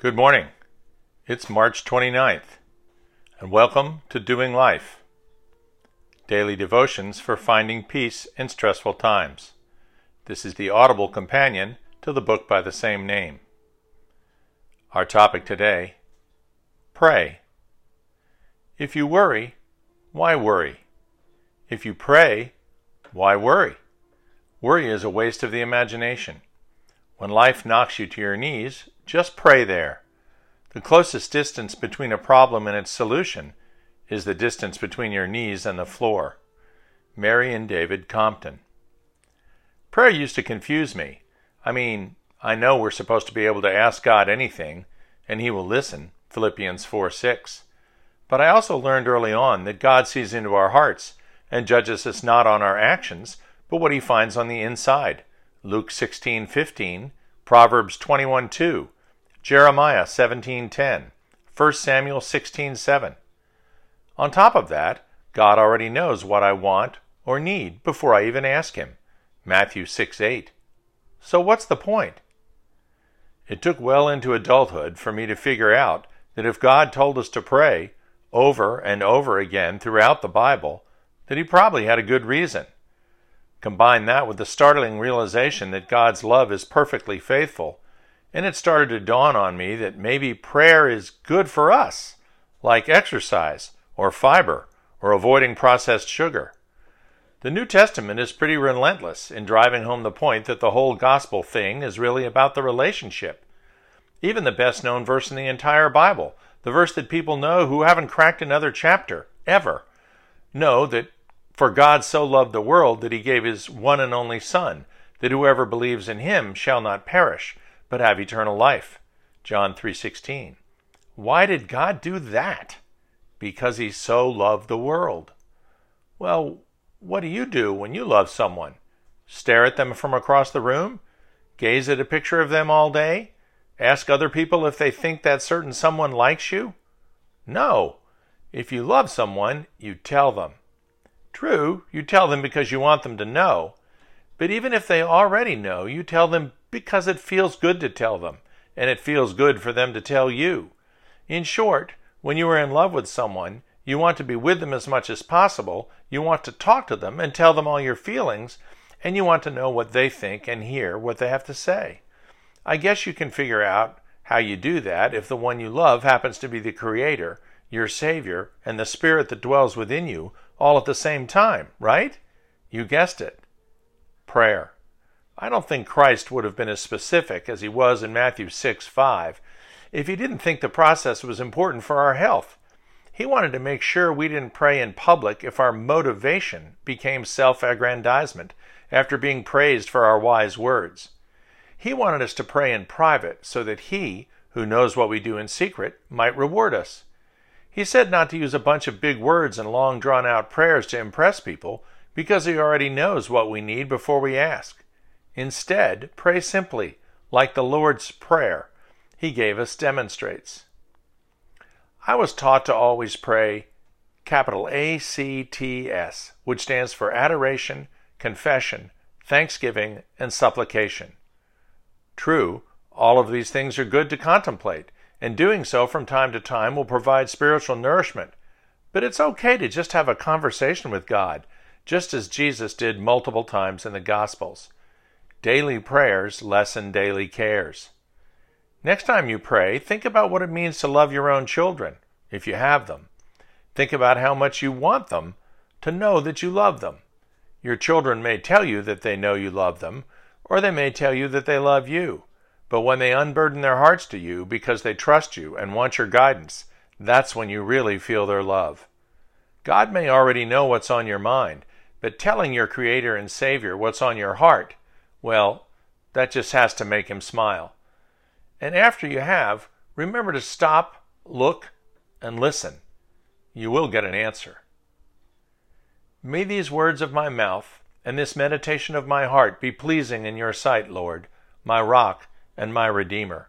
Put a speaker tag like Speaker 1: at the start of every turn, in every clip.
Speaker 1: Good morning. It's March 29th, and welcome to Doing Life Daily Devotions for Finding Peace in Stressful Times. This is the audible companion to the book by the same name. Our topic today Pray. If you worry, why worry? If you pray, why worry? Worry is a waste of the imagination. When life knocks you to your knees, just pray there. The closest distance between a problem and its solution is the distance between your knees and the floor. Mary and David Compton. Prayer used to confuse me. I mean, I know we're supposed to be able to ask God anything, and He will listen. Philippians 4 6. But I also learned early on that God sees into our hearts and judges us not on our actions, but what He finds on the inside. Luke 16:15, Proverbs 21:2, Jeremiah 17:10, 1 Samuel 16:7. On top of that, God already knows what I want or need before I even ask him. Matthew 6:8. So what's the point? It took well into adulthood for me to figure out that if God told us to pray over and over again throughout the Bible, that he probably had a good reason. Combine that with the startling realization that God's love is perfectly faithful and it started to dawn on me that maybe prayer is good for us, like exercise or fiber or avoiding processed sugar. The New Testament is pretty relentless in driving home the point that the whole gospel thing is really about the relationship. Even the best known verse in the entire Bible, the verse that people know who haven't cracked another chapter, ever, know that for God so loved the world that he gave his one and only Son, that whoever believes in him shall not perish, but have eternal life. John 3:16. Why did God do that? Because he so loved the world. Well, what do you do when you love someone? Stare at them from across the room? Gaze at a picture of them all day? Ask other people if they think that certain someone likes you? No. If you love someone, you tell them. True, you tell them because you want them to know, but even if they already know, you tell them because it feels good to tell them, and it feels good for them to tell you. In short, when you are in love with someone, you want to be with them as much as possible, you want to talk to them and tell them all your feelings, and you want to know what they think and hear what they have to say. I guess you can figure out how you do that if the one you love happens to be the Creator, your Savior, and the Spirit that dwells within you all at the same time, right? You guessed it. Prayer. I don't think Christ would have been as specific as he was in Matthew 6 5 if he didn't think the process was important for our health. He wanted to make sure we didn't pray in public if our motivation became self aggrandizement after being praised for our wise words. He wanted us to pray in private so that He, who knows what we do in secret, might reward us. He said not to use a bunch of big words and long drawn out prayers to impress people because He already knows what we need before we ask. Instead, pray simply, like the Lord's Prayer he gave us demonstrates. I was taught to always pray capital A C T S, which stands for adoration, confession, thanksgiving, and supplication. True, all of these things are good to contemplate, and doing so from time to time will provide spiritual nourishment. But it's okay to just have a conversation with God, just as Jesus did multiple times in the Gospels. Daily prayers lessen daily cares. Next time you pray, think about what it means to love your own children, if you have them. Think about how much you want them to know that you love them. Your children may tell you that they know you love them, or they may tell you that they love you. But when they unburden their hearts to you because they trust you and want your guidance, that's when you really feel their love. God may already know what's on your mind, but telling your Creator and Savior what's on your heart well, that just has to make him smile. And after you have, remember to stop, look, and listen. You will get an answer. May these words of my mouth and this meditation of my heart be pleasing in your sight, Lord, my rock and my redeemer.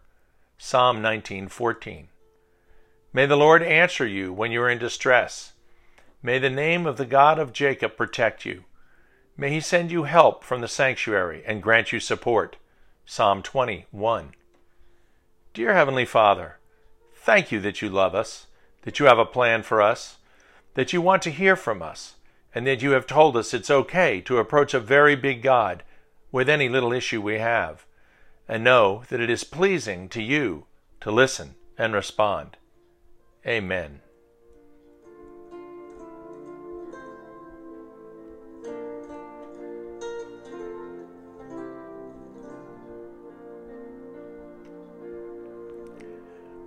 Speaker 1: Psalm 19:14. May the Lord answer you when you are in distress. May the name of the God of Jacob protect you. May he send you help from the sanctuary and grant you support. Psalm 21. Dear Heavenly Father, thank you that you love us, that you have a plan for us, that you want to hear from us, and that you have told us it's okay to approach a very big God with any little issue we have, and know that it is pleasing to you to listen and respond. Amen.